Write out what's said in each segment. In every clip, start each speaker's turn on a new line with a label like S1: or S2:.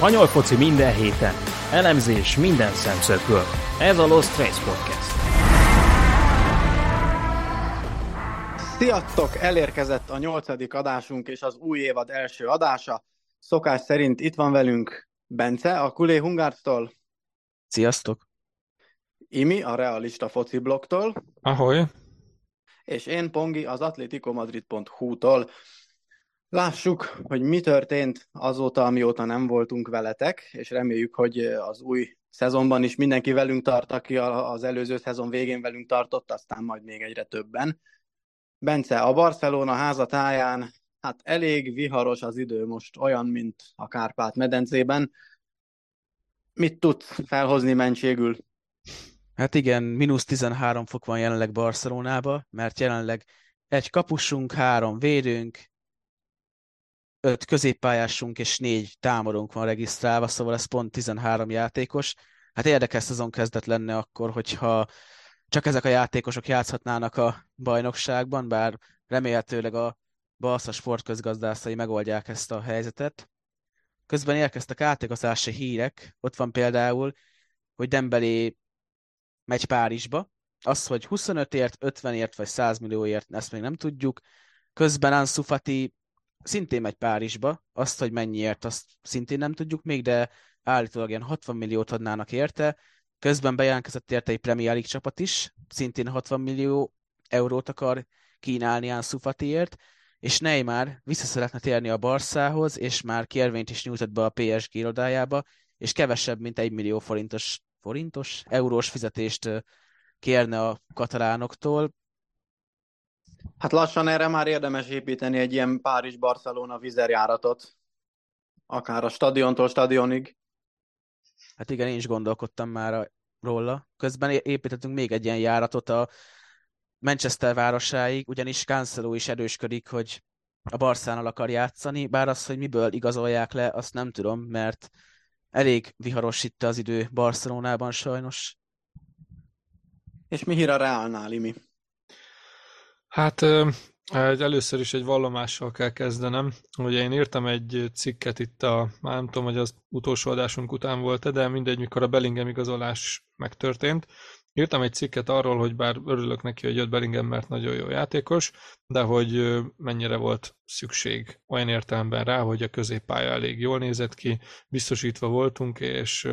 S1: Spanyol foci minden héten, elemzés minden szemszögből. Ez a Lost Trace Podcast.
S2: Sziasztok! Elérkezett a nyolcadik adásunk és az új évad első adása. Szokás szerint itt van velünk Bence, a Kulé Hungártól.
S3: Sziasztok!
S2: Imi, a Realista Foci blogtól.
S4: Ahoy!
S2: És én, Pongi, az atleticomadrid.hu-tól. Lássuk, hogy mi történt azóta, amióta nem voltunk veletek, és reméljük, hogy az új szezonban is mindenki velünk tart, aki az előző szezon végén velünk tartott, aztán majd még egyre többen. Bence, a Barcelona házatáján, hát elég viharos az idő most, olyan, mint a Kárpát-medencében. Mit tudsz felhozni mentségül?
S3: Hát igen, mínusz 13 fok van jelenleg Barcelonába, mert jelenleg egy kapusunk, három védőnk, öt középpályásunk és négy támadónk van regisztrálva, szóval ez pont 13 játékos. Hát érdekes szezon kezdet lenne akkor, hogyha csak ezek a játékosok játszhatnának a bajnokságban, bár remélhetőleg a Balsza sportközgazdászai megoldják ezt a helyzetet. Közben érkeztek átigazási hírek, ott van például, hogy Dembélé megy Párizsba, az, hogy 25ért, 50ért vagy 100 millióért, ezt még nem tudjuk. Közben Ansu Fati szintén megy Párizsba, azt, hogy mennyiért, azt szintén nem tudjuk még, de állítólag ilyen 60 milliót adnának érte. Közben bejelentkezett érte egy Premier League csapat is, szintén 60 millió eurót akar kínálni Ansu Fatiért, és Neymar vissza szeretne térni a Barszához, és már kérvényt is nyújtott be a PSG irodájába, és kevesebb, mint egy millió forintos, forintos, eurós fizetést kérne a katalánoktól.
S2: Hát lassan erre már érdemes építeni egy ilyen Párizs-Barcelona vizerjáratot. Akár a stadiontól stadionig.
S3: Hát igen, én is gondolkodtam már róla. Közben építettünk még egy ilyen járatot a Manchester városáig, ugyanis Cancelo is erősködik, hogy a Barszánal akar játszani, bár az, hogy miből igazolják le, azt nem tudom, mert elég viharos itt az idő Barcelonában sajnos.
S2: És mi hír a Reálnál, Imi?
S4: Hát először is egy vallomással kell kezdenem. Ugye én írtam egy cikket itt a, már nem tudom, hogy az utolsó adásunk után volt de mindegy, mikor a Bellingham igazolás megtörtént. Írtam egy cikket arról, hogy bár örülök neki, hogy jött Bellingham, mert nagyon jó játékos, de hogy mennyire volt szükség olyan értelemben rá, hogy a középpálya elég jól nézett ki, biztosítva voltunk, és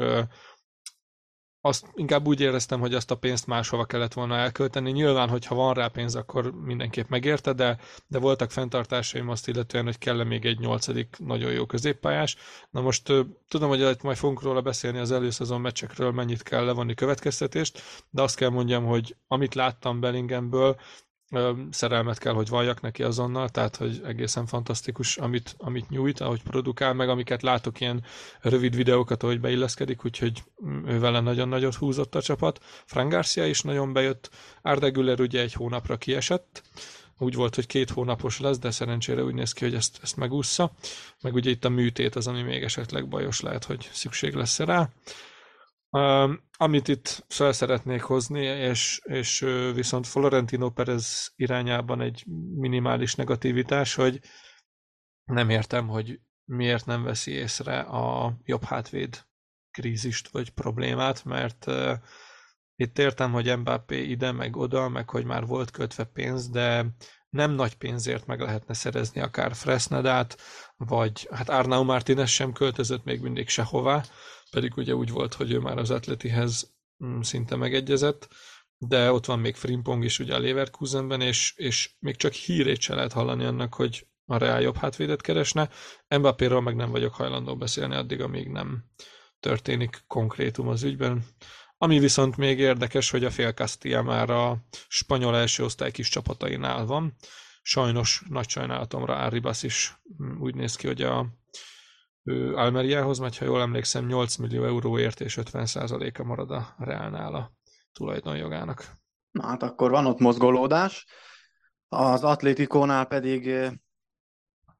S4: azt inkább úgy éreztem, hogy azt a pénzt máshova kellett volna elkölteni. Nyilván, hogyha van rá pénz, akkor mindenképp megérte, de, de voltak fenntartásaim azt illetően, hogy kell még egy nyolcadik nagyon jó középpályás. Na most tudom, hogy majd fogunk róla beszélni az előszezon meccsekről, mennyit kell levonni következtetést, de azt kell mondjam, hogy amit láttam Bellingemből, szerelmet kell, hogy valljak neki azonnal, tehát hogy egészen fantasztikus, amit, amit nyújt, ahogy produkál, meg amiket látok ilyen rövid videókat, ahogy beilleszkedik, úgyhogy ő vele nagyon nagyot húzott a csapat. Frank Garcia is nagyon bejött, Arda ugye egy hónapra kiesett, úgy volt, hogy két hónapos lesz, de szerencsére úgy néz ki, hogy ezt, ezt megúszza. Meg ugye itt a műtét az, ami még esetleg bajos lehet, hogy szükség lesz rá. Amit itt fel szeretnék hozni, és, és viszont Florentino Perez irányában egy minimális negativitás, hogy nem értem, hogy miért nem veszi észre a jobb hátvéd krízist vagy problémát, mert itt értem, hogy Mbappé ide, meg oda, meg hogy már volt kötve pénz, de nem nagy pénzért meg lehetne szerezni akár Fresnedát, vagy hát Arnau Martinez sem költözött még mindig sehová, pedig ugye úgy volt, hogy ő már az Atletihez mm, szinte megegyezett, de ott van még Frimpong is ugye a Leverkusenben, és, és még csak hírét se lehet hallani annak, hogy a Real jobb hátvédet keresne. Mbappéről meg nem vagyok hajlandó beszélni addig, amíg nem történik konkrétum az ügyben. Ami viszont még érdekes, hogy a fél Castilla már a spanyol első osztály kis csapatainál van. Sajnos nagy sajnálatomra Arribas is mm, úgy néz ki, hogy a Almeriához megy, ha jól emlékszem, 8 millió euróért és 50%-a marad a Reálnál a tulajdonjogának.
S2: Na hát akkor van ott mozgolódás. Az Atlétikónál pedig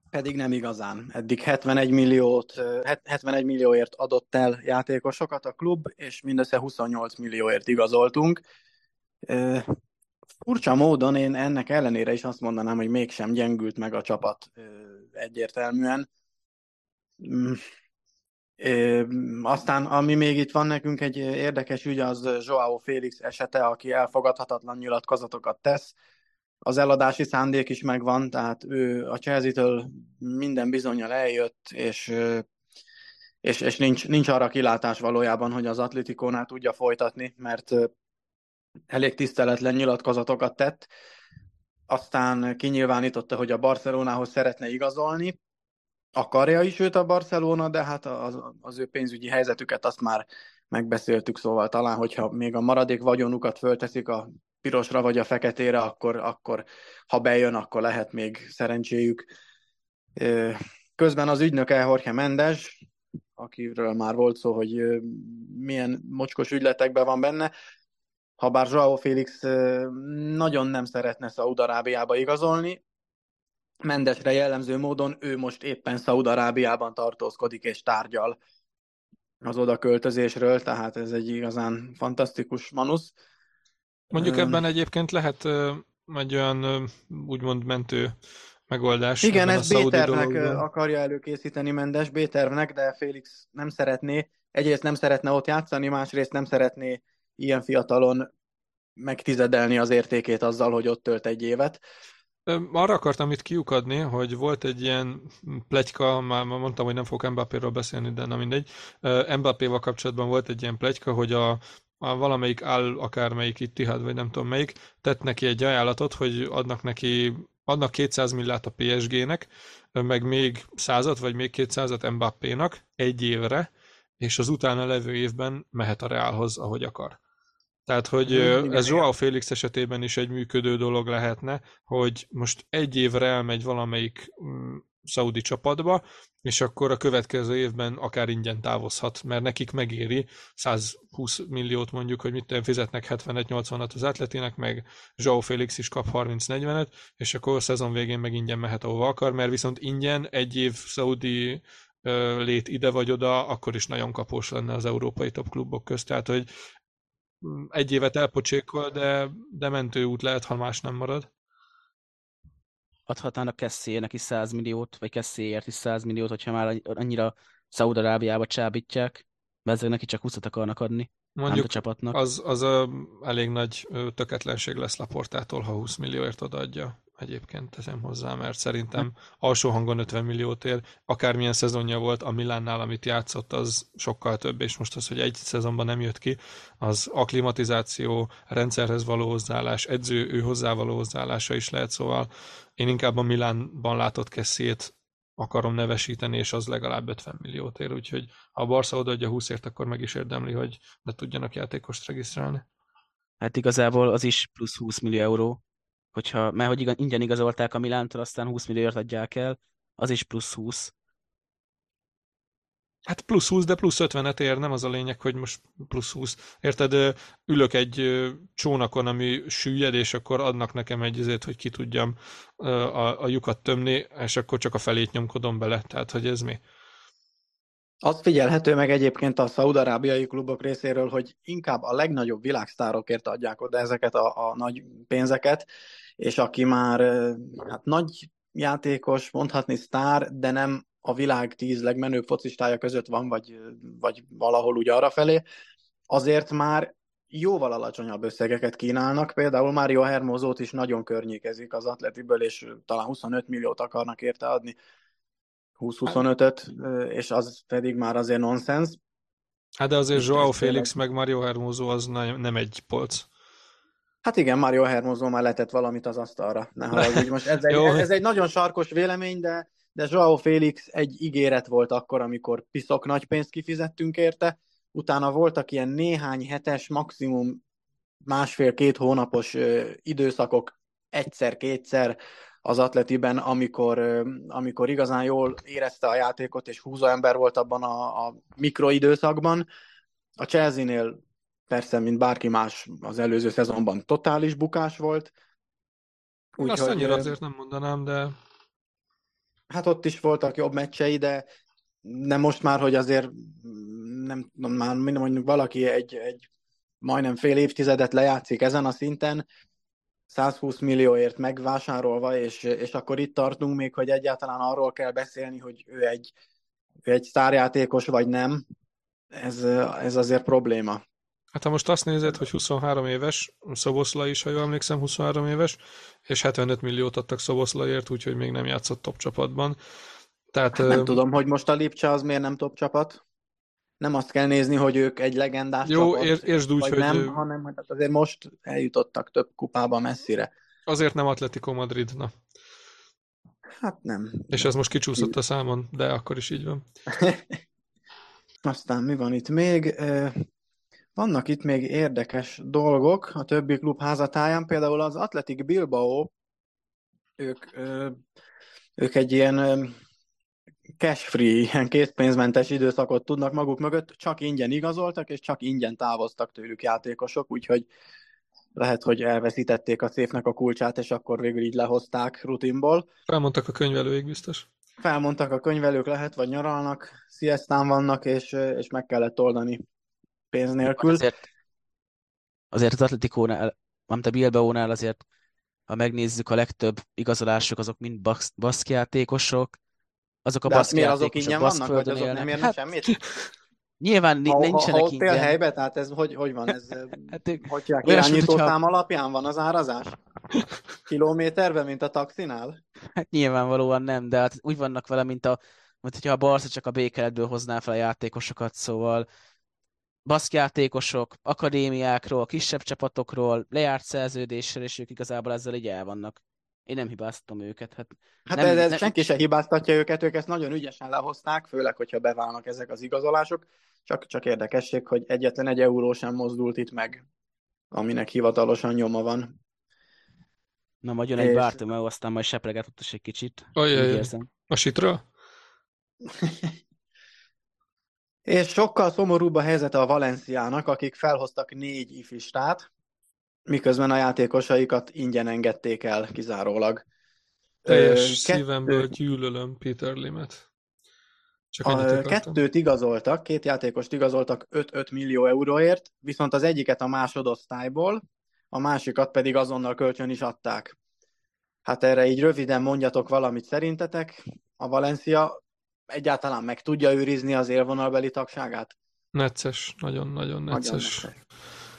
S2: pedig nem igazán. Eddig 71 milliót, 71 millióért adott el játékosokat a klub, és mindössze 28 millióért igazoltunk. Furcsa módon én ennek ellenére is azt mondanám, hogy mégsem gyengült meg a csapat egyértelműen. Mm. aztán, ami még itt van nekünk egy érdekes ügy, az Joao Félix esete, aki elfogadhatatlan nyilatkozatokat tesz. Az eladási szándék is megvan, tehát ő a Chelsea-től minden bizonyal eljött, és, és, és nincs, nincs arra kilátás valójában, hogy az Atletikónál tudja folytatni, mert elég tiszteletlen nyilatkozatokat tett. Aztán kinyilvánította, hogy a Barcelonához szeretne igazolni, akarja is őt a Barcelona, de hát az, az ő pénzügyi helyzetüket azt már megbeszéltük, szóval talán, hogyha még a maradék vagyonukat fölteszik a pirosra vagy a feketére, akkor, akkor ha bejön, akkor lehet még szerencséjük. Közben az ügynöke Jorge Mendes, akiről már volt szó, hogy milyen mocskos ügyletekben van benne, ha bár Joao Félix nagyon nem szeretne Szaúd-Arábiába igazolni, Mendesre jellemző módon ő most éppen Szaúd-Arábiában tartózkodik és tárgyal az oda költözésről, tehát ez egy igazán fantasztikus manusz.
S4: Mondjuk ebben egyébként lehet egy olyan úgymond mentő megoldás.
S2: Igen, ez B-tervnek akarja előkészíteni Mendes, B-tervnek, de Félix nem szeretné, egyrészt nem szeretne ott játszani, másrészt nem szeretné ilyen fiatalon megtizedelni az értékét azzal, hogy ott tölt egy évet.
S4: Arra akartam itt kiukadni, hogy volt egy ilyen plegyka, már mondtam, hogy nem fogok Mbappéről beszélni, de nem mindegy. Mbappéval kapcsolatban volt egy ilyen plegyka, hogy a, a valamelyik áll, akármelyik Ittihad, vagy nem tudom melyik, tett neki egy ajánlatot, hogy adnak neki adnak 200 millát a PSG-nek, meg még százat, vagy még 200-at Mbappénak egy évre, és az utána levő évben mehet a Realhoz, ahogy akar. Tehát, hogy igen, ez Joao Félix esetében is egy működő dolog lehetne, hogy most egy évre elmegy valamelyik mm, szaudi csapatba, és akkor a következő évben akár ingyen távozhat, mert nekik megéri 120 milliót mondjuk, hogy mit fizetnek 71-80-at az atletének, meg Joao Félix is kap 30-40-et, és akkor a szezon végén meg ingyen mehet ahova akar, mert viszont ingyen egy év szaudi lét ide vagy oda, akkor is nagyon kapós lenne az európai top klubok közt. Tehát, hogy egy évet elpocsékol, de, de mentőút lehet, ha más nem marad.
S3: Adhatnának Kessé neki 100 milliót, vagy Kesséért is 100 milliót, hogyha már annyira Szaúd-Arábiába csábítják, mert neki csak 20 akarnak adni. Mondjuk a csapatnak.
S4: Az, az a elég nagy töketlenség lesz Laportától, ha 20 millióért odaadja egyébként teszem hozzá, mert szerintem alsó hangon 50 milliót ér, akármilyen szezonja volt a Milánnál, amit játszott, az sokkal több, és most az, hogy egy szezonban nem jött ki, az aklimatizáció, rendszerhez való hozzáállás, edző ő hozzávaló hozzáállása is lehet, szóval én inkább a Milánban látott Kessiét akarom nevesíteni, és az legalább 50 milliót ér, úgyhogy ha a Barca odaadja 20-ért, akkor meg is érdemli, hogy ne tudjanak játékost regisztrálni.
S3: Hát igazából az is plusz 20 millió euró, hogyha, mert hogy ingyen igazolták a Milántól, aztán 20 millióért adják el, az is plusz 20.
S4: Hát plusz 20, de plusz 50-et ér, nem az a lényeg, hogy most plusz 20. Érted, ülök egy csónakon, ami süllyed, és akkor adnak nekem egy azért, hogy ki tudjam a, a lyukat tömni, és akkor csak a felét nyomkodom bele. Tehát, hogy ez mi?
S2: Azt figyelhető meg egyébként a szaudarábiai klubok részéről, hogy inkább a legnagyobb világsztárokért adják oda ezeket a, a nagy pénzeket, és aki már hát nagy játékos, mondhatni sztár, de nem a világ tíz legmenőbb focistája között van, vagy, vagy valahol úgy arra felé, azért már jóval alacsonyabb összegeket kínálnak. Például Mário Hermozót is nagyon környékezik az atletiből, és talán 25 milliót akarnak érte adni. 20-25-öt, és az pedig már azért nonsens.
S4: Hát de azért Joao Félix meg Mario Hermoso az nem egy polc.
S2: Hát igen, Mario Hermoso már letett valamit az asztalra. Ne haragudj, most ez egy, ez egy nagyon sarkos vélemény, de, de Joao Félix egy ígéret volt akkor, amikor piszok nagy pénzt kifizettünk érte, utána voltak ilyen néhány hetes, maximum másfél-két hónapos ö, időszakok egyszer-kétszer, az atletiben, amikor, amikor igazán jól érezte a játékot, és húzó ember volt abban a, a mikroidőszakban. A Chelsea-nél persze, mint bárki más az előző szezonban totális bukás volt.
S4: Úgy, Azt hogy, annyira azért nem mondanám, de...
S2: Hát ott is voltak jobb meccsei, de nem most már, hogy azért nem, már mondjuk valaki egy, egy majdnem fél évtizedet lejátszik ezen a szinten, 120 millióért megvásárolva, és, és akkor itt tartunk még, hogy egyáltalán arról kell beszélni, hogy ő egy egy sztárjátékos vagy nem, ez, ez azért probléma.
S4: Hát ha most azt nézed, hogy 23 éves, Szoboszla is, ha jól emlékszem, 23 éves, és 75 milliót adtak Szoboszlaért, úgyhogy még nem játszott top csapatban.
S2: Tehát, hát nem ö... tudom, hogy most a Lipcse az miért nem top csapat. Nem azt kell nézni, hogy ők egy legendás
S4: Jó, csapat, ér, értsd úgy,
S2: hogy nem, hanem hogy hát azért most eljutottak több kupába messzire.
S4: Azért nem Atletico Madrid, na.
S2: Hát nem.
S4: És ez most kicsúszott a számon, de akkor is így van.
S2: Aztán mi van itt még? Vannak itt még érdekes dolgok a többi klub házatáján, például az Athletic Bilbao, ők, ők egy ilyen cash-free, ilyen készpénzmentes időszakot tudnak maguk mögött, csak ingyen igazoltak, és csak ingyen távoztak tőlük játékosok, úgyhogy lehet, hogy elveszítették a szépnek a kulcsát, és akkor végül így lehozták rutinból.
S4: Felmondtak a könyvelőik biztos.
S2: Felmondtak a könyvelők, lehet, vagy nyaralnak, sziasztán vannak, és, és meg kellett oldani pénz nélkül.
S3: Azért, azért az Atletikónál, nem a Bilbaónál azért, ha megnézzük, a legtöbb igazolások azok mind baszkjátékosok, azok a baszkjátékosok azok ingyen
S2: vannak, vagy azok nem érnek hát, semmit?
S3: Nyilván ha, nincsenek
S2: ha, ha él helyben, tehát ez hogy, hogy van? Ez, hát, hogy irányító szám alapján van az árazás? Kilométerben, mint a taxinál?
S3: Hát nyilvánvalóan nem, de hát úgy vannak vele, mint a mint hogyha a Barca csak a békeletből hozná fel a játékosokat, szóval baszkjátékosok, akadémiákról, kisebb csapatokról, lejárt szerződéssel, és ők igazából ezzel így el vannak. Én nem hibáztam őket. Hát,
S2: hát nem, ez nem... senki se hibáztatja őket, ők ezt nagyon ügyesen lehozták, főleg, hogyha beválnak ezek az igazolások. Csak, csak érdekesség, hogy egyetlen egy euró sem mozdult itt meg, aminek hivatalosan nyoma van.
S3: Na, majd jön és... egy Bartomeu, aztán majd sepreget is egy kicsit.
S4: Ajaj, a sitra?
S2: És sokkal szomorúbb a helyzete a Valenciának, akik felhoztak négy ifistát, miközben a játékosaikat ingyen engedték el kizárólag.
S4: Teljes Kettő... szívemből gyűlölöm Peter Limet.
S2: Csak a kettőt igazoltak, két játékost igazoltak 5-5 millió euróért, viszont az egyiket a másodosztályból, a másikat pedig azonnal kölcsön is adták. Hát erre így röviden mondjatok valamit szerintetek. A Valencia egyáltalán meg tudja őrizni az élvonalbeli tagságát?
S4: Necces, nagyon-nagyon necces. Nagyon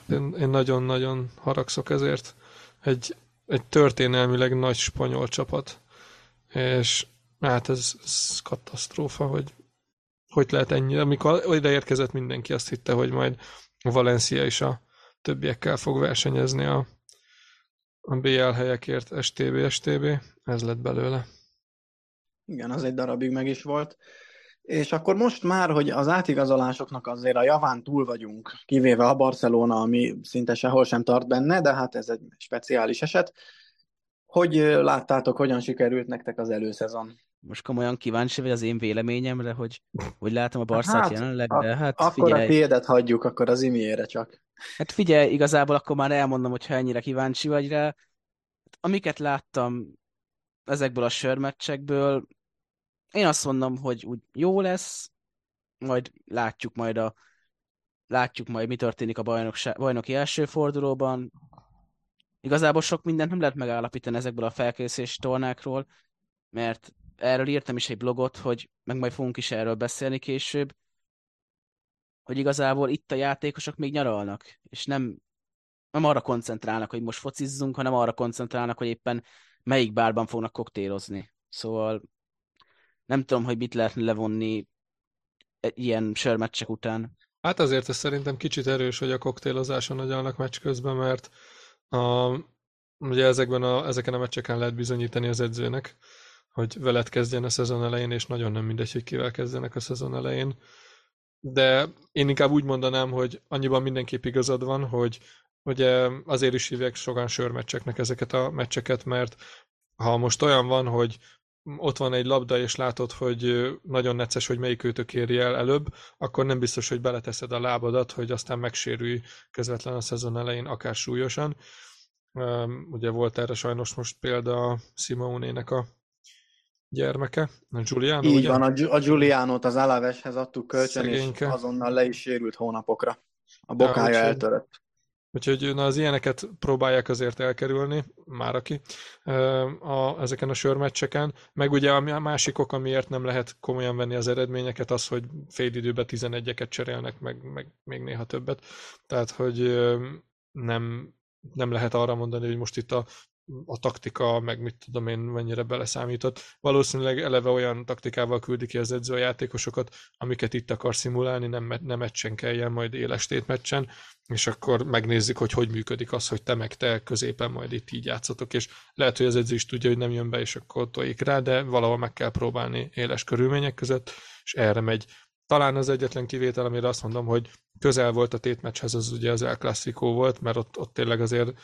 S4: én, én nagyon-nagyon haragszok ezért. Egy, egy történelmileg nagy spanyol csapat, és hát ez, ez katasztrófa, hogy hogy lehet ennyi. Amikor oda érkezett mindenki, azt hitte, hogy majd a Valencia is a többiekkel fog versenyezni a, a BL helyekért, STB, STB. Ez lett belőle.
S2: Igen, az egy darabig meg is volt. És akkor most már, hogy az átigazolásoknak azért a javán túl vagyunk, kivéve a Barcelona, ami szinte sehol sem tart benne, de hát ez egy speciális eset. Hogy láttátok, hogyan sikerült nektek az előszezon?
S3: Most komolyan kíváncsi vagy az én véleményemre, hogy, hogy látom a Barszát hát, jelenleg, de hát
S2: Akkor figyelj. a tiédet hagyjuk, akkor az imiére csak.
S3: Hát figyelj, igazából akkor már elmondom, hogyha ennyire kíváncsi vagy rá. Amiket láttam ezekből a sörmeccsekből, én azt mondom, hogy úgy jó lesz, majd látjuk majd a látjuk majd, mi történik a bajnoki első fordulóban. Igazából sok mindent nem lehet megállapítani ezekből a felkészülés tornákról, mert erről írtam is egy blogot, hogy meg majd fogunk is erről beszélni később, hogy igazából itt a játékosok még nyaralnak, és nem, nem arra koncentrálnak, hogy most focizzunk, hanem arra koncentrálnak, hogy éppen melyik bárban fognak koktélozni. Szóval nem tudom, hogy mit lehetne levonni ilyen sörmeccsek után.
S4: Hát azért ez szerintem kicsit erős, hogy a koktélozáson nagyalnak meccs közben, mert a, ugye ezekben a, ezeken a meccseken lehet bizonyítani az edzőnek, hogy veled kezdjen a szezon elején, és nagyon nem mindegy, hogy kivel kezdjenek a szezon elején. De én inkább úgy mondanám, hogy annyiban mindenképp igazad van, hogy ugye azért is hívják sokan sörmeccseknek ezeket a meccseket, mert ha most olyan van, hogy ott van egy labda, és látod, hogy nagyon necces, hogy melyik őtök éri el előbb, akkor nem biztos, hogy beleteszed a lábadat, hogy aztán megsérülj közvetlen a szezon elején, akár súlyosan. Ugye volt erre sajnos most példa a Simonének a gyermeke, a Giuliano,
S2: Így ugye? van, a, Giuliano-t az Alaveshez adtuk kölcsön, Szegényke. és azonnal le is sérült hónapokra. A bokája ja, eltörött.
S4: Úgyhogy na, az ilyeneket próbálják azért elkerülni, már aki, a, ezeken a sörmeccseken. Meg ugye a másik ok, amiért nem lehet komolyan venni az eredményeket, az, hogy fél időben 11-eket cserélnek, meg, meg még néha többet. Tehát, hogy nem, nem lehet arra mondani, hogy most itt a a taktika, meg mit tudom én, mennyire beleszámított. Valószínűleg eleve olyan taktikával küldi ki az edző a játékosokat, amiket itt akar szimulálni, nem, nem meccsen kelljen, majd éles meccsen, és akkor megnézzük, hogy hogy működik az, hogy te meg te középen majd itt így játszatok, és lehet, hogy az edző is tudja, hogy nem jön be, és akkor tojik rá, de valahol meg kell próbálni éles körülmények között, és erre megy. Talán az egyetlen kivétel, amire azt mondom, hogy közel volt a tétmeccshez, az ugye az El Clasico volt, mert ott, ott tényleg azért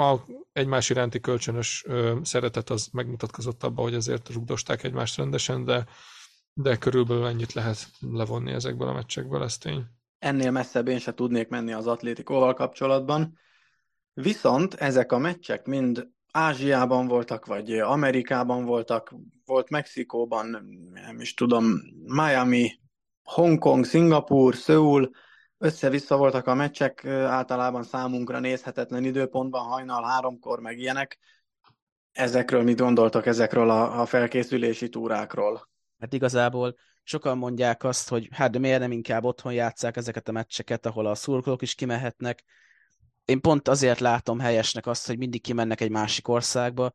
S4: a egymás iránti kölcsönös szeretet az megmutatkozott abban, hogy azért rugdosták egymást rendesen, de, de körülbelül ennyit lehet levonni ezekből a meccsekből, ez tény.
S2: Ennél messzebb én se tudnék menni az Atlétikóval kapcsolatban. Viszont ezek a meccsek mind Ázsiában voltak, vagy Amerikában voltak, volt Mexikóban, nem is tudom, Miami, Hongkong, Szingapur, Szöul, össze-vissza voltak a meccsek, általában számunkra nézhetetlen időpontban, hajnal háromkor, meg ilyenek. Ezekről mit gondoltak, ezekről a, a felkészülési túrákról?
S3: Hát igazából sokan mondják azt, hogy hát de miért nem inkább otthon játszák ezeket a meccseket, ahol a szurkolók is kimehetnek. Én pont azért látom helyesnek azt, hogy mindig kimennek egy másik országba,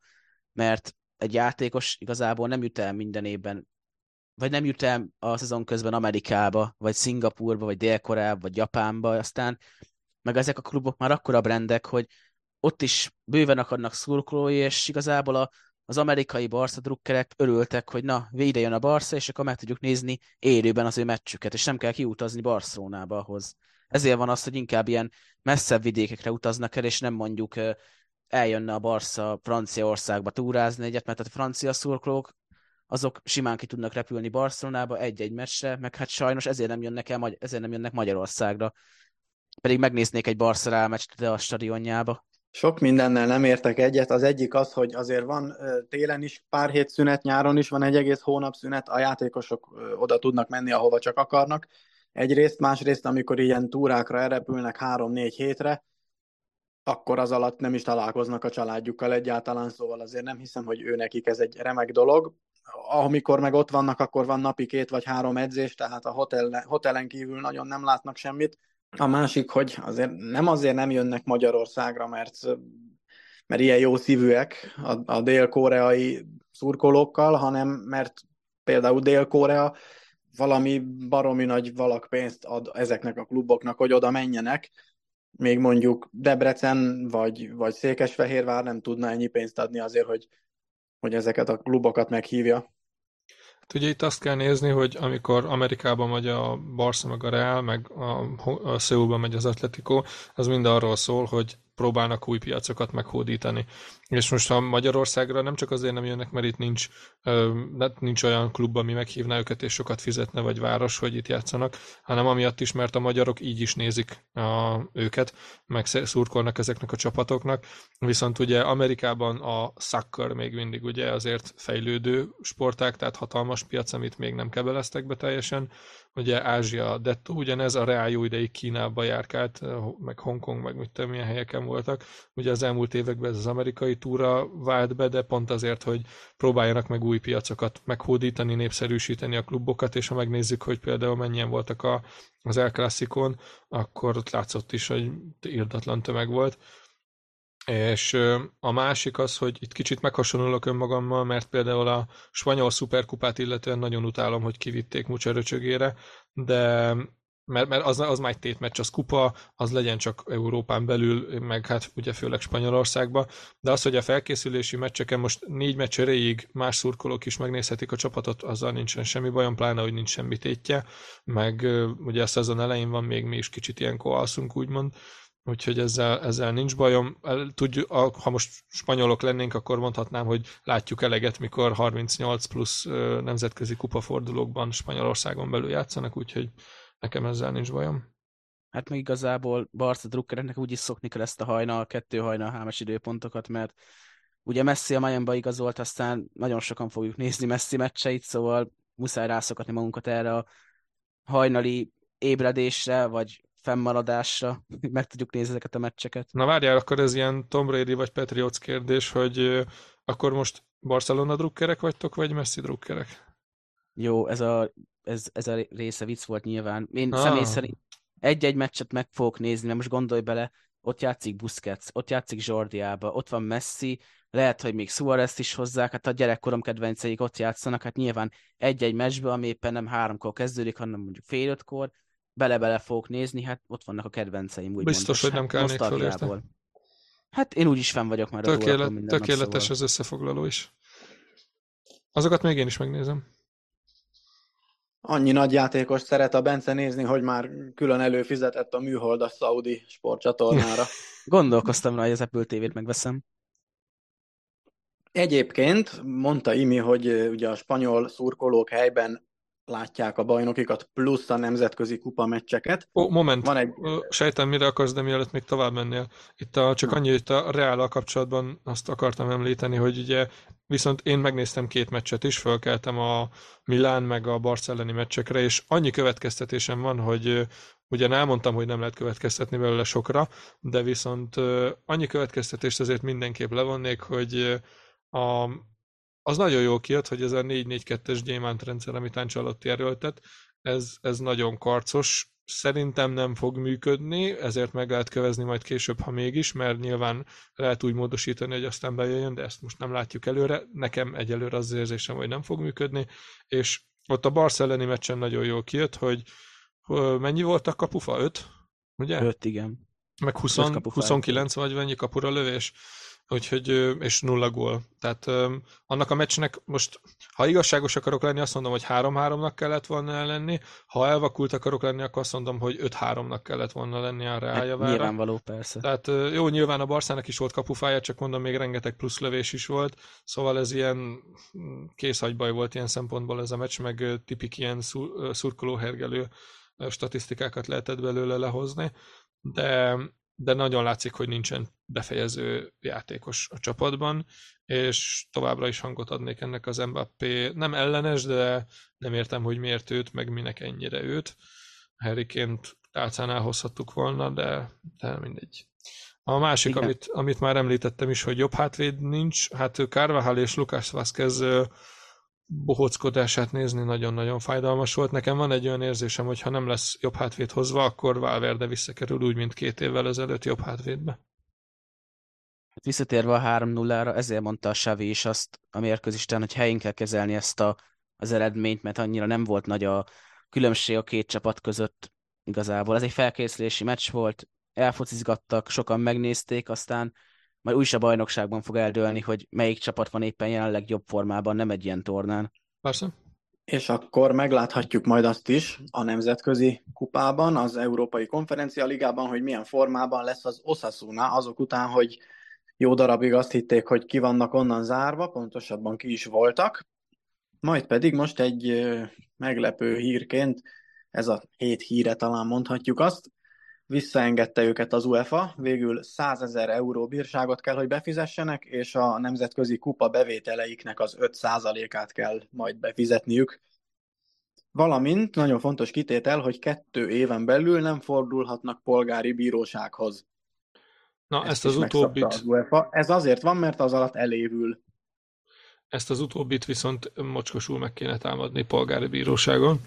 S3: mert egy játékos igazából nem jut el minden évben vagy nem jut el a szezon közben Amerikába, vagy Szingapurba, vagy Dél-Koreába, vagy Japánba, aztán meg ezek a klubok már akkora brendek, hogy ott is bőven akarnak szurkolói, és igazából a, az amerikai Barca drukkerek örültek, hogy na, véde jön a Barca, és akkor meg tudjuk nézni élőben az ő meccsüket, és nem kell kiutazni Barcelonába ahhoz. Ezért van az, hogy inkább ilyen messzebb vidékekre utaznak el, és nem mondjuk eljönne a Barca Franciaországba túrázni egyet, mert a francia szurkolók azok simán ki tudnak repülni Barcelonába egy-egy meccsre, meg hát sajnos ezért nem jönnek el, ezért nem jönnek Magyarországra. Pedig megnéznék egy Barcelona meccset a stadionjába.
S2: Sok mindennel nem értek egyet. Az egyik az, hogy azért van télen is pár hét szünet, nyáron is van egy egész hónap szünet, a játékosok oda tudnak menni, ahova csak akarnak. Egyrészt, másrészt, amikor ilyen túrákra elrepülnek három-négy hétre, akkor az alatt nem is találkoznak a családjukkal egyáltalán, szóval azért nem hiszem, hogy ő nekik ez egy remek dolog amikor meg ott vannak, akkor van napi két vagy három edzés, tehát a hotel, hotelen kívül nagyon nem látnak semmit. A másik, hogy azért nem azért nem jönnek Magyarországra, mert, mert ilyen jó szívűek a, a dél-koreai szurkolókkal, hanem mert például Dél-Korea valami baromi nagy valakpénzt ad ezeknek a kluboknak, hogy oda menjenek, még mondjuk Debrecen vagy, vagy Székesfehérvár nem tudna ennyi pénzt adni azért, hogy hogy ezeket a klubokat meghívja.
S4: Hát ugye itt azt kell nézni, hogy amikor Amerikában megy a Barca meg a Real, meg a, a Seoulban megy az Atletico, az mind arról szól, hogy próbálnak új piacokat meghódítani. És most ha Magyarországra nem csak azért nem jönnek, mert itt nincs, nincs olyan klub, ami meghívná őket és sokat fizetne, vagy város, hogy itt játszanak, hanem amiatt is, mert a magyarok így is nézik a, őket, meg szurkolnak ezeknek a csapatoknak. Viszont ugye Amerikában a soccer még mindig ugye azért fejlődő sporták, tehát hatalmas piac, amit még nem kebeleztek be teljesen, ugye Ázsia dettó, ugyanez a Reál jó ideig Kínába járkált, meg Hongkong, meg mit tudom, milyen helyeken voltak. Ugye az elmúlt években ez az amerikai túra vált be, de pont azért, hogy próbáljanak meg új piacokat meghódítani, népszerűsíteni a klubokat, és ha megnézzük, hogy például mennyien voltak a, az El Classicon, akkor ott látszott is, hogy írdatlan tömeg volt. És a másik az, hogy itt kicsit meghasonlulok önmagammal, mert például a spanyol szuperkupát illetően nagyon utálom, hogy kivitték Mucseröcsögére, de mert, mert az, az már egy tétmeccs, az kupa, az legyen csak Európán belül, meg hát ugye főleg Spanyolországban, de az, hogy a felkészülési meccseken most négy meccs erejéig más szurkolók is megnézhetik a csapatot, azzal nincsen semmi bajom, pláne, hogy nincs semmi tétje, meg ugye a szezon elején van még mi is kicsit ilyen alszunk, úgymond, úgyhogy ezzel, ezzel nincs bajom. Tudjuk, ha most spanyolok lennénk, akkor mondhatnám, hogy látjuk eleget, mikor 38 plusz nemzetközi kupafordulókban Spanyolországon belül játszanak, úgyhogy nekem ezzel nincs bajom.
S3: Hát még igazából Barca drukkereknek úgy is szokni kell ezt a hajnal, kettő hajnal hámes időpontokat, mert ugye Messi a Miami-ba igazolt, aztán nagyon sokan fogjuk nézni Messi meccseit, szóval muszáj rászokatni magunkat erre a hajnali ébredésre, vagy fennmaradásra, meg tudjuk nézni ezeket a meccseket.
S4: Na várjál, akkor ez ilyen Tom Brady vagy Patriots kérdés, hogy akkor most Barcelona drukkerek vagytok, vagy Messi drukkerek?
S3: Jó, ez a, ez, ez a része vicc volt nyilván. Én ah. személy szerint egy-egy meccset meg fogok nézni, mert most gondolj bele, ott játszik Busquets, ott játszik Jordiába, ott van Messi, lehet, hogy még suarez is hozzák, hát a gyerekkorom kedvenceik ott játszanak, hát nyilván egy-egy meccsbe, ami éppen nem háromkor kezdődik, hanem mondjuk fél ötkor, bele-bele fogok nézni, hát ott vannak a kedvenceim. Úgy
S4: Biztos, hogy nem kell föl
S3: Hát én úgyis fenn vagyok már
S4: Tökélet, a Tökéletes szóval. az összefoglaló is. Azokat még én is megnézem.
S2: Annyi nagy játékos szeret a Bence nézni, hogy már külön előfizetett a műhold a Saudi sportcsatornára.
S3: Gondolkoztam rá, hogy az Apple TV-t megveszem.
S2: Egyébként mondta Imi, hogy ugye a spanyol szurkolók helyben látják a bajnokikat, plusz a nemzetközi kupa meccseket.
S4: Ó, moment, Van egy... sejtem, mire akarsz, de mielőtt még tovább mennél. Itt a, csak annyi, hogy a reál kapcsolatban azt akartam említeni, hogy ugye viszont én megnéztem két meccset is, fölkeltem a Milán meg a Barceloni meccsekre, és annyi következtetésem van, hogy Ugyan elmondtam, hogy nem lehet következtetni belőle sokra, de viszont annyi következtetést azért mindenképp levonnék, hogy a, az nagyon jó kijött, hogy ez a 4-4-2-es gyémánt rendszer, amit Ancelotti erőltet, ez, ez nagyon karcos, szerintem nem fog működni, ezért meg lehet kövezni majd később, ha mégis, mert nyilván lehet úgy módosítani, hogy aztán bejöjjön, de ezt most nem látjuk előre. Nekem egyelőre az érzésem, hogy nem fog működni, és ott a Barceloni meccsen nagyon jól kijött, hogy mennyi volt a kapufa? 5? Ugye?
S3: 5, igen.
S4: Meg 20, 29 vagy mennyi kapura lövés? Úgyhogy, és nulla gól. Tehát annak a meccsnek most, ha igazságos akarok lenni, azt mondom, hogy 3-3-nak kellett volna lenni, ha elvakult akarok lenni, akkor azt mondom, hogy 5-3-nak kellett volna lenni a Reáljavára.
S3: Hát, nyilvánvaló, persze.
S4: Tehát jó, nyilván a Barszának is volt kapufája, csak mondom, még rengeteg plusz lövés is volt, szóval ez ilyen készhagybaj volt ilyen szempontból ez a meccs, meg tipik ilyen szurkolóhergelő statisztikákat lehetett belőle lehozni, de de nagyon látszik, hogy nincsen befejező játékos a csapatban, és továbbra is hangot adnék ennek az Mbappé. Nem ellenes, de nem értem, hogy miért őt, meg minek ennyire őt. Harryként tálcán elhozhattuk volna, de, de mindegy. A másik, Igen. amit, amit már említettem is, hogy jobb hátvéd nincs, hát Carvajal és Lucas Vázquez bohockodását nézni nagyon-nagyon fájdalmas volt. Nekem van egy olyan érzésem, hogy ha nem lesz jobb hátvéd hozva, akkor Valverde visszakerül úgy, mint két évvel ezelőtt jobb hátvédbe.
S3: Hát visszatérve a 3-0-ra, ezért mondta a Xavi is azt a mérkőzisten, hogy helyén kell kezelni ezt a, az eredményt, mert annyira nem volt nagy a különbség a két csapat között igazából. Ez egy felkészülési meccs volt, elfocizgattak, sokan megnézték, aztán majd úgyis a bajnokságban fog eldőlni, hogy melyik csapat van éppen jelenleg jobb formában, nem egy ilyen tornán.
S4: Persze.
S2: És akkor megláthatjuk majd azt is a nemzetközi kupában, az Európai Konferencia Ligában, hogy milyen formában lesz az Osasuna, azok után, hogy jó darabig azt hitték, hogy ki vannak onnan zárva, pontosabban ki is voltak. Majd pedig most egy meglepő hírként, ez a hét híre talán mondhatjuk azt, visszaengedte őket az UEFA, végül 100 ezer euró bírságot kell, hogy befizessenek, és a nemzetközi kupa bevételeiknek az 5%-át kell majd befizetniük. Valamint nagyon fontos kitétel, hogy kettő éven belül nem fordulhatnak polgári bírósághoz.
S4: Na, ezt, ezt az utóbbit... Az
S2: UEFA. Ez azért van, mert az alatt elévül.
S4: Ezt az utóbbit viszont mocskosul meg kéne támadni polgári bíróságon.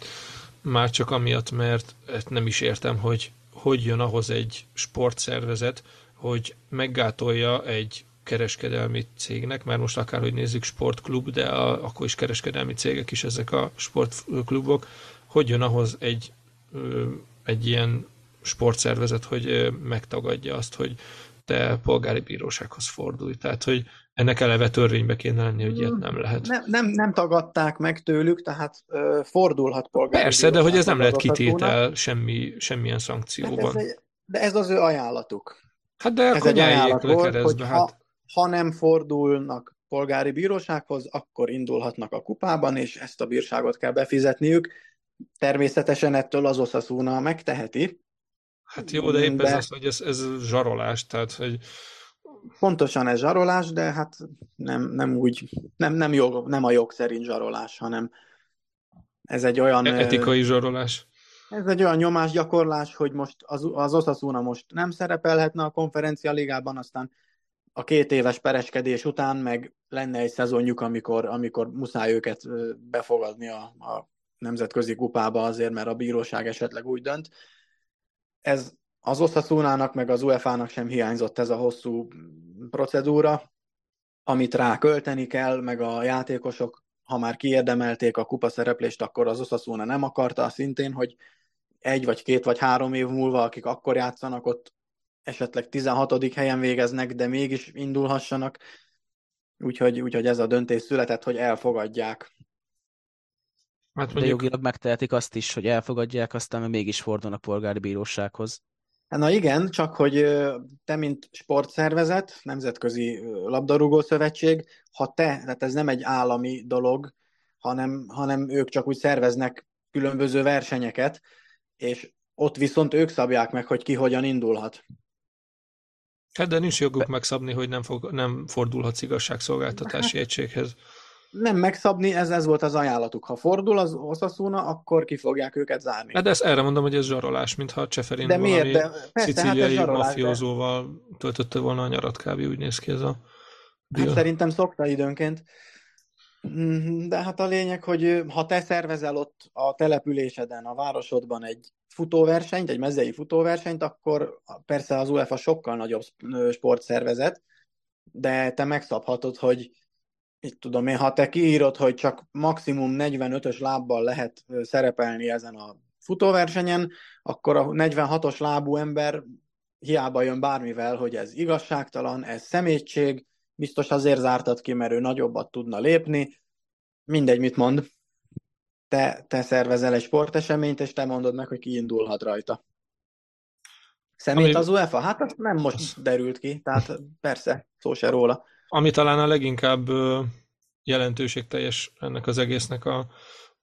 S4: Már csak amiatt, mert nem is értem, hogy hogy jön ahhoz egy sportszervezet, hogy meggátolja egy kereskedelmi cégnek, mert most akárhogy nézzük sportklub, de a, akkor is kereskedelmi cégek is ezek a sportklubok, hogy jön ahhoz egy, egy ilyen sportszervezet, hogy megtagadja azt, hogy te polgári bírósághoz fordulj. Tehát, hogy ennek eleve törvénybe kéne lenni, hogy ilyet nem lehet.
S2: Nem, nem, nem tagadták meg tőlük, tehát ö, fordulhat polgári
S4: Persze, de hogy ez nem lehet kitétel semmi, semmilyen szankcióban.
S2: Ez egy, de ez az ő ajánlatuk.
S4: Hát de ez egy ajánlat
S2: volt, hogy hát... ha, ha nem fordulnak polgári bírósághoz, akkor indulhatnak a kupában, és ezt a bírságot kell befizetniük. Természetesen ettől az Osasuna megteheti.
S4: Hát jó, de épp de... az, hogy ez, ez zsarolás, tehát hogy
S2: Pontosan ez zsarolás, de hát nem, nem úgy, nem, nem, jog, nem a jog szerint zsarolás, hanem ez egy olyan...
S4: E- etikai zsarolás.
S2: Ez egy olyan nyomásgyakorlás, hogy most az, az Osasuna most nem szerepelhetne a konferencia ligában, aztán a két éves pereskedés után meg lenne egy szezonjuk, amikor, amikor muszáj őket befogadni a, a nemzetközi kupába azért, mert a bíróság esetleg úgy dönt. Ez az Osasunának meg az UEFA-nak sem hiányzott ez a hosszú procedúra, amit rá költeni kell, meg a játékosok, ha már kiérdemelték a kupa szereplést, akkor az Osasuna nem akarta szintén, hogy egy vagy két vagy három év múlva, akik akkor játszanak, ott esetleg 16. helyen végeznek, de mégis indulhassanak. Úgyhogy, úgyhogy ez a döntés született, hogy elfogadják.
S3: Hát mondjuk... De jogilag megtehetik azt is, hogy elfogadják, aztán mégis fordulnak a polgári bírósághoz.
S2: Na igen, csak hogy te, mint sportszervezet, Nemzetközi Labdarúgó Szövetség, ha te, tehát ez nem egy állami dolog, hanem, hanem ők csak úgy szerveznek különböző versenyeket, és ott viszont ők szabják meg, hogy ki hogyan indulhat.
S4: Hát de nincs joguk megszabni, hogy nem, fog, nem fordulhatsz igazságszolgáltatási egységhez.
S2: Nem megszabni, ez, ez volt az ajánlatuk. Ha fordul az Osasuna, akkor ki fogják őket zárni.
S4: Hát ezt erre mondom, hogy ez zsarolás, mintha Cseferin de miért? de, persze, hát szicíliai hát mafiózóval de... töltötte volna a nyarat kb. úgy néz ki ez a
S2: deal. Hát szerintem szokta időnként. De hát a lényeg, hogy ha te szervezel ott a településeden, a városodban egy futóversenyt, egy mezei futóversenyt, akkor persze az UEFA sokkal nagyobb sportszervezet, de te megszabhatod, hogy itt tudom én, ha te kiírod, hogy csak maximum 45-ös lábbal lehet szerepelni ezen a futóversenyen, akkor a 46-os lábú ember hiába jön bármivel, hogy ez igazságtalan, ez szemétség, biztos azért zártad ki, mert ő nagyobbat tudna lépni, mindegy, mit mond te, te szervezel egy sporteseményt, és te mondod meg, hogy ki indulhat rajta. Szemét Ami... az UEFA? Hát az nem most derült ki, tehát persze, szó se róla.
S4: Ami talán a leginkább jelentőségteljes ennek az egésznek a,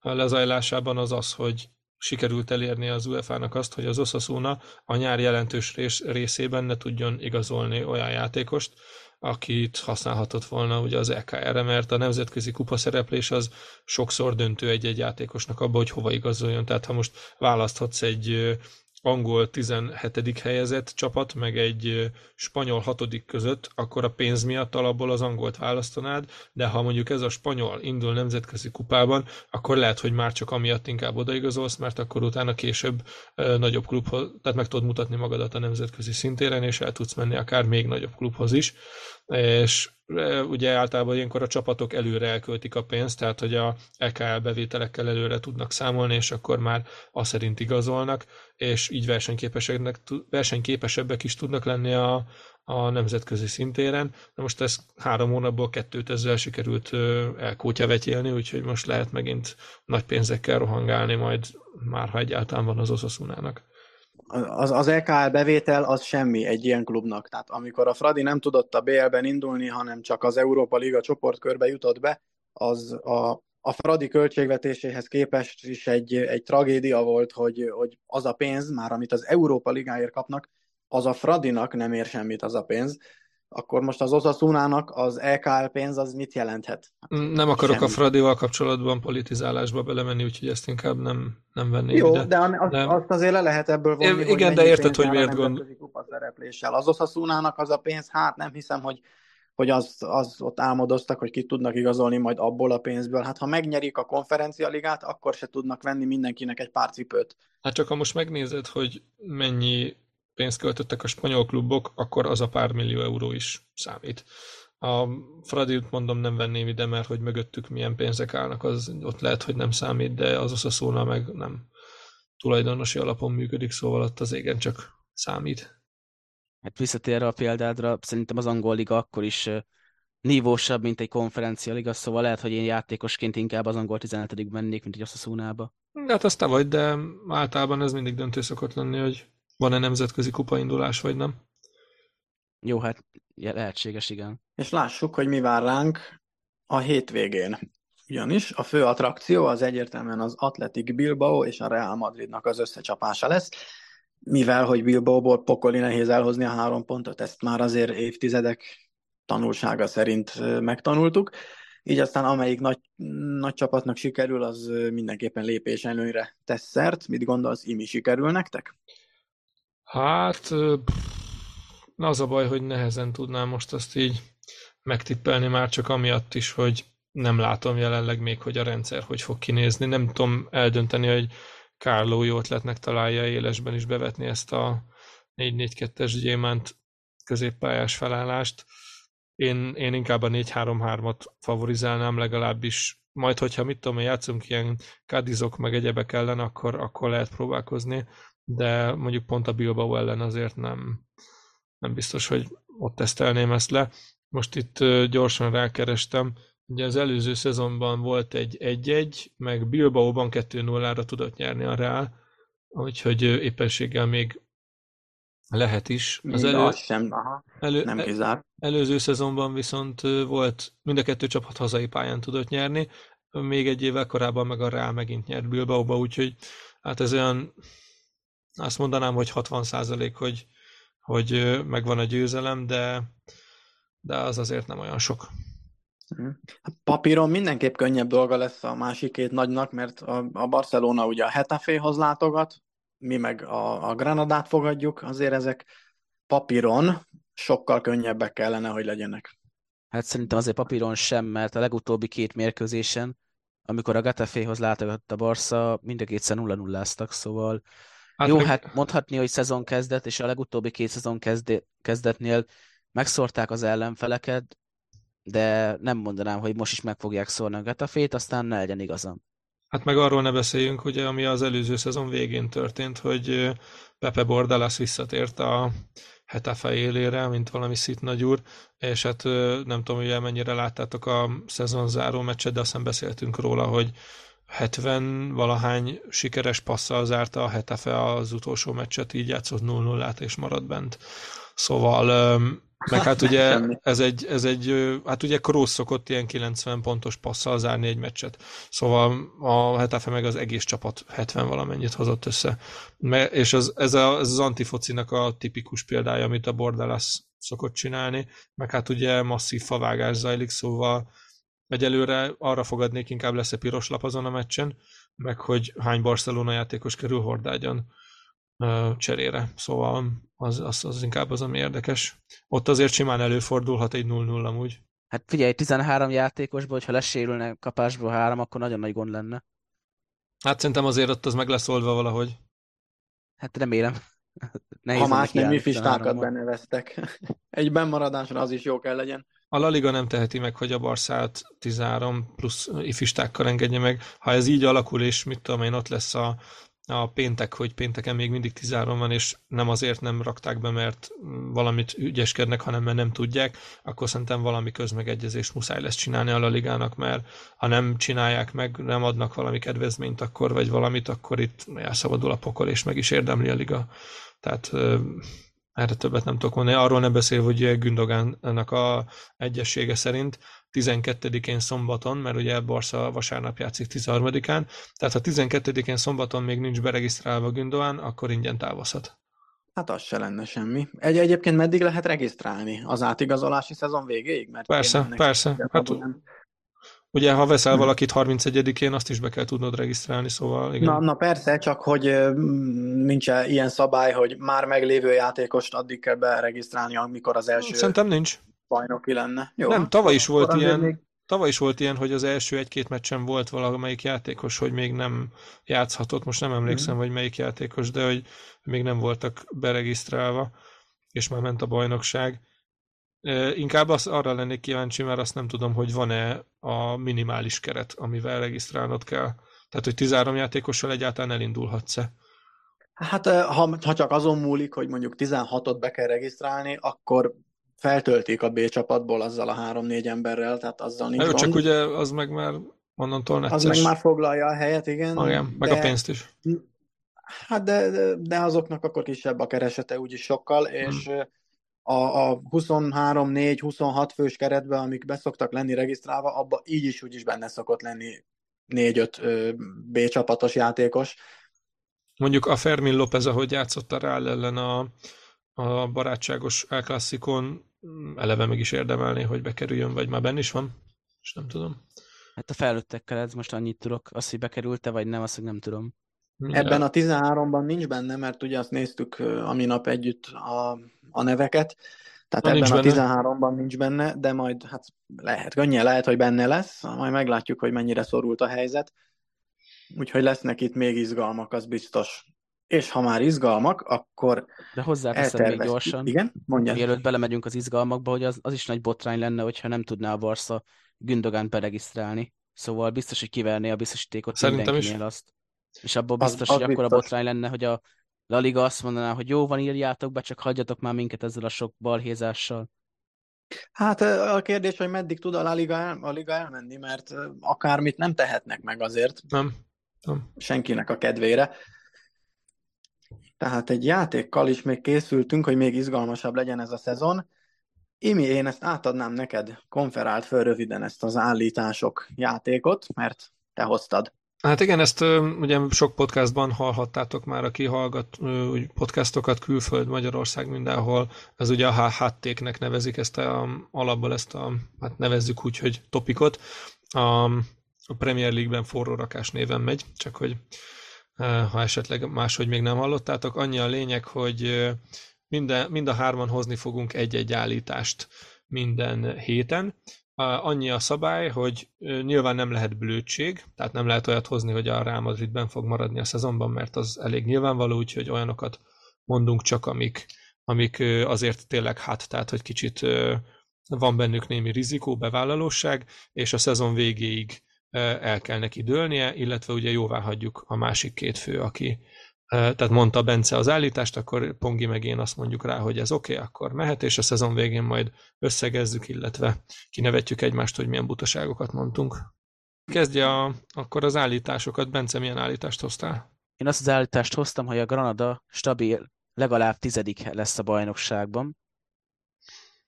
S4: lezajlásában az az, hogy sikerült elérni az UEFA-nak azt, hogy az Osasuna a nyár jelentős rész, részében ne tudjon igazolni olyan játékost, akit használhatott volna ugye az EKR-re, mert a nemzetközi kupa szereplés az sokszor döntő egy-egy játékosnak abba, hogy hova igazoljon. Tehát ha most választhatsz egy angol 17. helyezett csapat, meg egy spanyol hatodik között, akkor a pénz miatt alapból az angolt választanád, de ha mondjuk ez a spanyol indul nemzetközi kupában, akkor lehet, hogy már csak amiatt inkább odaigazolsz, mert akkor utána később nagyobb klubhoz, tehát meg tudod mutatni magadat a nemzetközi szintéren, és el tudsz menni akár még nagyobb klubhoz is és ugye általában ilyenkor a csapatok előre elköltik a pénzt, tehát hogy a EKL bevételekkel előre tudnak számolni, és akkor már azt szerint igazolnak, és így versenyképesebbek, versenyképesebbek is tudnak lenni a, a nemzetközi szintéren. Na most ez három hónapból kettőt ezzel sikerült elkótyavetélni, úgyhogy most lehet megint nagy pénzekkel rohangálni majd már, ha egyáltalán van az Osasunának
S2: az, az EKL bevétel az semmi egy ilyen klubnak. Tehát amikor a Fradi nem tudott a BL-ben indulni, hanem csak az Európa Liga csoportkörbe jutott be, az a, a Fradi költségvetéséhez képest is egy, egy tragédia volt, hogy, hogy az a pénz, már amit az Európa Ligáért kapnak, az a Fradinak nem ér semmit az a pénz akkor most az Osasunának az EKL pénz az mit jelenthet?
S4: Nem akarok Semmi. a Fradival kapcsolatban politizálásba belemenni, úgyhogy ezt inkább nem, nem venném
S2: Jó,
S4: ide.
S2: de az,
S4: de...
S2: azt azért le lehet ebből vonni,
S4: é, Igen, de érted, hogy miért gond...
S2: Az Osasunának az a pénz, hát nem hiszem, hogy hogy az, az ott álmodoztak, hogy ki tudnak igazolni majd abból a pénzből. Hát ha megnyerik a konferencialigát, akkor se tudnak venni mindenkinek egy pár cipőt.
S4: Hát csak ha most megnézed, hogy mennyi pénzt költöttek a spanyol klubok, akkor az a pár millió euró is számít. A Fradit mondom nem venném ide, mert hogy mögöttük milyen pénzek állnak, az ott lehet, hogy nem számít, de az Osasuna meg nem tulajdonosi alapon működik, szóval ott az égen csak számít.
S3: Hát visszatérve a példádra, szerintem az angol liga akkor is nívósabb, mint egy konferencia liga, szóval lehet, hogy én játékosként inkább az angol 17 mennék, mint egy Osasuna-ba.
S4: Hát azt te vagy, de általában ez mindig döntő szokott lenni, hogy van-e nemzetközi kupaindulás, vagy nem?
S3: Jó, hát lehetséges, igen.
S2: És lássuk, hogy mi vár ránk a hétvégén. Ugyanis a fő attrakció az egyértelműen az Atletic Bilbao és a Real Madridnak az összecsapása lesz, mivel, hogy Bilbaoból pokoli nehéz elhozni a három pontot, ezt már azért évtizedek tanulsága szerint megtanultuk. így aztán amelyik nagy, nagy csapatnak sikerül, az mindenképpen lépés előnyre tesz szert. Mit gondolsz, Imi sikerül nektek?
S4: Hát, az a baj, hogy nehezen tudnám most azt így megtippelni már csak amiatt is, hogy nem látom jelenleg még, hogy a rendszer hogy fog kinézni. Nem tudom eldönteni, hogy Kárló jó ötletnek találja élesben is bevetni ezt a 4-4-2-es gyémánt középpályás felállást. Én, én inkább a 4-3-3-at favorizálnám legalábbis. Majd, hogyha mit tudom, játszunk ilyen kadizok meg egyebek ellen, akkor, akkor lehet próbálkozni, de mondjuk pont a Bilbao ellen azért nem, nem biztos, hogy ott tesztelném ezt le. Most itt gyorsan rákerestem, ugye az előző szezonban volt egy 1-1, meg Bilbaóban 2-0-ra tudott nyerni a Real, úgyhogy éppenséggel még lehet is.
S2: Az elő, az sem, aha, elő, nem kizár.
S4: Előző szezonban viszont volt, mind a kettő csapat hazai pályán tudott nyerni, még egy évvel korábban meg a Real megint nyert Bilbaóba, úgyhogy hát ez olyan, azt mondanám, hogy 60 százalék, hogy, hogy megvan a győzelem, de, de az azért nem olyan sok.
S2: Mhm. Papíron mindenképp könnyebb dolga lesz a másik két nagynak, mert a, a Barcelona ugye a Hetaféhoz látogat, mi meg a, a Granadát fogadjuk, azért ezek papíron sokkal könnyebbek kellene, hogy legyenek.
S3: Hát szerintem azért papíron sem, mert a legutóbbi két mérkőzésen, amikor a Getaféhoz látogatott a Barca, mind a kétszer 0 0 szóval hát jó, meg... hát mondhatni, hogy szezon kezdet, és a legutóbbi két szezon kezdetnél megszórták az ellenfeleket, de nem mondanám, hogy most is meg fogják szórni a Getafét, aztán ne legyen igazam.
S4: Hát meg arról ne beszéljünk, ugye, ami az előző szezon végén történt, hogy Pepe Bordalas visszatért a Hetafe élére, mint valami szit nagyúr, és hát nem tudom, hogy mennyire láttátok a szezon záró meccset, de aztán beszéltünk róla, hogy 70 valahány sikeres passzal zárta a Hetafe az utolsó meccset, így játszott 0-0-át és maradt bent. Szóval meg hát ugye ez egy, ez egy, hát ugye Kroos szokott ilyen 90 pontos passzal zárni egy meccset. Szóval a Hetafe meg az egész csapat 70 valamennyit hozott össze. És az, ez, a, ez az antifocinak a tipikus példája, amit a Bordalas szokott csinálni, meg hát ugye masszív favágás zajlik, szóval egyelőre arra fogadnék, inkább lesz-e piros lap azon a meccsen, meg hogy hány Barcelona játékos kerül hordágyon cserére. Szóval az, az, az inkább az, ami érdekes. Ott azért simán előfordulhat egy 0-0 amúgy.
S3: Hát figyelj, 13 játékosból, hogyha lesérülne kapásból három, akkor nagyon nagy gond lenne.
S4: Hát szerintem azért ott az meg lesz oldva valahogy.
S3: Hát remélem.
S2: Nehéz ha más nem, mi fistákat beneveztek. Egy bennmaradásra az is jó kell legyen.
S4: A La Liga nem teheti meg, hogy a Barszát 13 plusz ifistákkal engedje meg. Ha ez így alakul, és mit tudom én, ott lesz a a péntek, hogy pénteken még mindig 13 van, és nem azért nem rakták be, mert valamit ügyeskednek, hanem mert nem tudják, akkor szerintem valami közmegegyezést muszáj lesz csinálni a Ligának, mert ha nem csinálják meg, nem adnak valami kedvezményt akkor, vagy valamit, akkor itt elszabadul a pokol, és meg is érdemli a Liga. Tehát erre többet nem tudok mondani. Arról nem beszél, hogy Gündogánnak a egyessége szerint 12-én szombaton, mert ugye Barca vasárnap játszik 13-án, tehát ha 12-én szombaton még nincs beregisztrálva Gündogan, akkor ingyen távozhat.
S2: Hát az se lenne semmi. Egy, egyébként meddig lehet regisztrálni? Az átigazolási szezon végéig?
S4: Mert persze, persze. Hát, ugye, ha veszel hmm. valakit 31-én, azt is be kell tudnod regisztrálni, szóval igen.
S2: Na, na persze, csak hogy nincs -e ilyen szabály, hogy már meglévő játékost addig kell beregisztrálni, amikor az első...
S4: Szerintem nincs
S2: bajnoki lenne. Jó,
S4: nem, tavaly is volt ilyen, még... tavaly is volt ilyen, hogy az első egy-két meccsen volt valamelyik játékos, hogy még nem játszhatott, most nem emlékszem, mm. hogy melyik játékos, de hogy még nem voltak beregisztrálva, és már ment a bajnokság. Inkább az, arra lennék kíváncsi, mert azt nem tudom, hogy van-e a minimális keret, amivel regisztrálnod kell. Tehát, hogy 13 játékossal egyáltalán elindulhatsz-e.
S2: Hát ha, ha csak azon múlik, hogy mondjuk 16-ot be kell regisztrálni, akkor feltöltik a B csapatból azzal a három-négy emberrel, tehát azzal nincs
S4: Jó, gond. csak ugye az meg már onnantól necces.
S2: Az meg már foglalja a helyet, igen.
S4: Igen, meg de, a pénzt is.
S2: Hát de, de, azoknak akkor kisebb a keresete úgyis sokkal, hmm. A, a 23-4-26 fős keretben, amik beszoktak lenni regisztrálva, abba így is úgy is benne szokott lenni 4-5 B csapatos játékos.
S4: Mondjuk a Fermin López, ahogy játszott a Real ellen a, a barátságos El Classicon eleve meg is érdemelné, hogy bekerüljön, vagy már benne is van? és nem tudom.
S3: Hát a felnőttekkel ez most annyit tudok, az, hogy bekerült-e, vagy nem, azt hogy nem tudom.
S2: Ebben a 13-ban nincs benne, mert ugye azt néztük a minap együtt a, a neveket, tehát Na, ebben a 13-ban nincs benne, de majd hát lehet, könnyen lehet, hogy benne lesz, majd meglátjuk, hogy mennyire szorult a helyzet. Úgyhogy lesznek itt még izgalmak, az biztos. És ha már izgalmak, akkor
S3: De hozzáteszem még gyorsan,
S2: Igen? Mondja.
S3: mielőtt belemegyünk az izgalmakba, hogy az, az is nagy botrány lenne, hogyha nem tudná a Barca Gündogán beregisztrálni. Szóval biztos, hogy kiverné a biztosítékot Szerintem mindenkinél is. azt. És abból biztos, az, az hogy akkor a botrány lenne, hogy a La Liga azt mondaná, hogy jó van, írjátok be, csak hagyjatok már minket ezzel a sok balhézással.
S2: Hát a kérdés, hogy meddig tud a La Liga, el, a Liga elmenni, mert akármit nem tehetnek meg azért.
S4: Nem. nem.
S2: Senkinek a kedvére. Tehát egy játékkal is még készültünk, hogy még izgalmasabb legyen ez a szezon. Imi, én ezt átadnám neked, konferált föl röviden ezt az állítások játékot, mert te hoztad.
S4: Hát igen, ezt ugye sok podcastban hallhattátok már, aki hallgat podcastokat külföld, Magyarország, mindenhol. Ez ugye a HHT-nek nevezik ezt a, alapból ezt a, hát nevezzük úgy, hogy topikot. A, a Premier League-ben forró rakás néven megy, csak hogy ha esetleg máshogy még nem hallottátok. Annyi a lényeg, hogy minden, mind a hárman hozni fogunk egy-egy állítást minden héten, Annyi a szabály, hogy nyilván nem lehet blödség, tehát nem lehet olyat hozni, hogy a Real Madridben fog maradni a szezonban, mert az elég nyilvánvaló, úgyhogy olyanokat mondunk csak, amik, amik azért tényleg hát, tehát hogy kicsit van bennük némi rizikó, bevállalóság, és a szezon végéig el kell neki dőlnie, illetve ugye jóvá hagyjuk a másik két fő, aki, tehát mondta Bence az állítást, akkor Pongi meg én azt mondjuk rá, hogy ez oké, okay, akkor mehet, és a szezon végén majd összegezzük, illetve kinevetjük egymást, hogy milyen butaságokat mondtunk. Kezdje a, akkor az állításokat. Bence, milyen állítást hoztál?
S3: Én azt az állítást hoztam, hogy a Granada stabil legalább tizedik lesz a bajnokságban.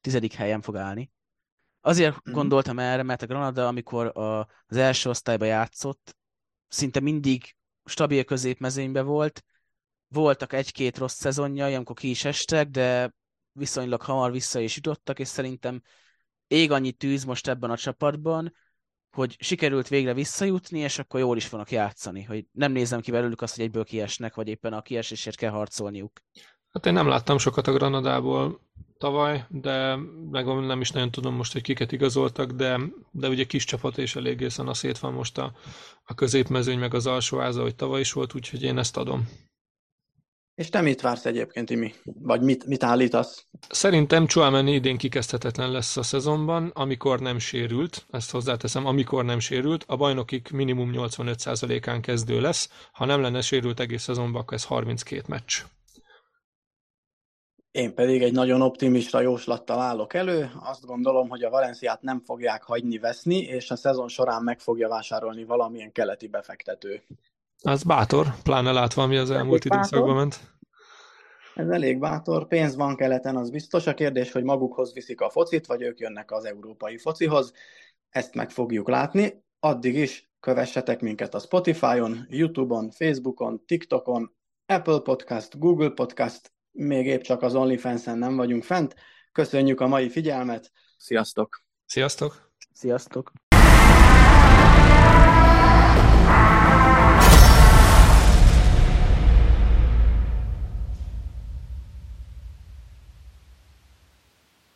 S3: Tizedik helyen fog állni. Azért mm-hmm. gondoltam erre, mert a Granada, amikor a, az első osztályba játszott, szinte mindig stabil középmezőnybe volt, voltak egy-két rossz szezonjai, amikor ki is estek, de viszonylag hamar vissza is jutottak, és szerintem ég annyi tűz most ebben a csapatban, hogy sikerült végre visszajutni, és akkor jól is fognak játszani, hogy nem nézem ki belőlük azt, hogy egyből kiesnek, vagy éppen a kiesésért kell harcolniuk.
S4: Hát én nem láttam sokat a Granadából tavaly, de meg nem is nagyon tudom most, hogy kiket igazoltak, de, de ugye kis csapat és eléggé a szét van most a, a középmezőny, meg az alsóháza, hogy tavaly is volt, úgyhogy én ezt adom.
S2: És te mit vársz egyébként, Imi? Vagy mit, mit állítasz?
S4: Szerintem Chouameni idén kikezdhetetlen lesz a szezonban, amikor nem sérült, ezt hozzáteszem, amikor nem sérült, a bajnokik minimum 85%-án kezdő lesz, ha nem lenne sérült egész szezonban, akkor ez 32 meccs.
S2: Én pedig egy nagyon optimista jóslattal állok elő. Azt gondolom, hogy a Valenciát nem fogják hagyni veszni, és a szezon során meg fogja vásárolni valamilyen keleti befektető.
S4: Az bátor, pláne látva, ami az elmúlt időszakban ment.
S2: Ez elég bátor, pénz van keleten, az biztos. A kérdés, hogy magukhoz viszik a focit, vagy ők jönnek az európai focihoz. Ezt meg fogjuk látni. Addig is kövessetek minket a Spotify-on, YouTube-on, Facebook-on, TikTokon, Apple Podcast, Google Podcast, még épp csak az OnlyFans-en nem vagyunk fent. Köszönjük a mai figyelmet, sziasztok!
S4: Sziasztok!
S3: Sziasztok!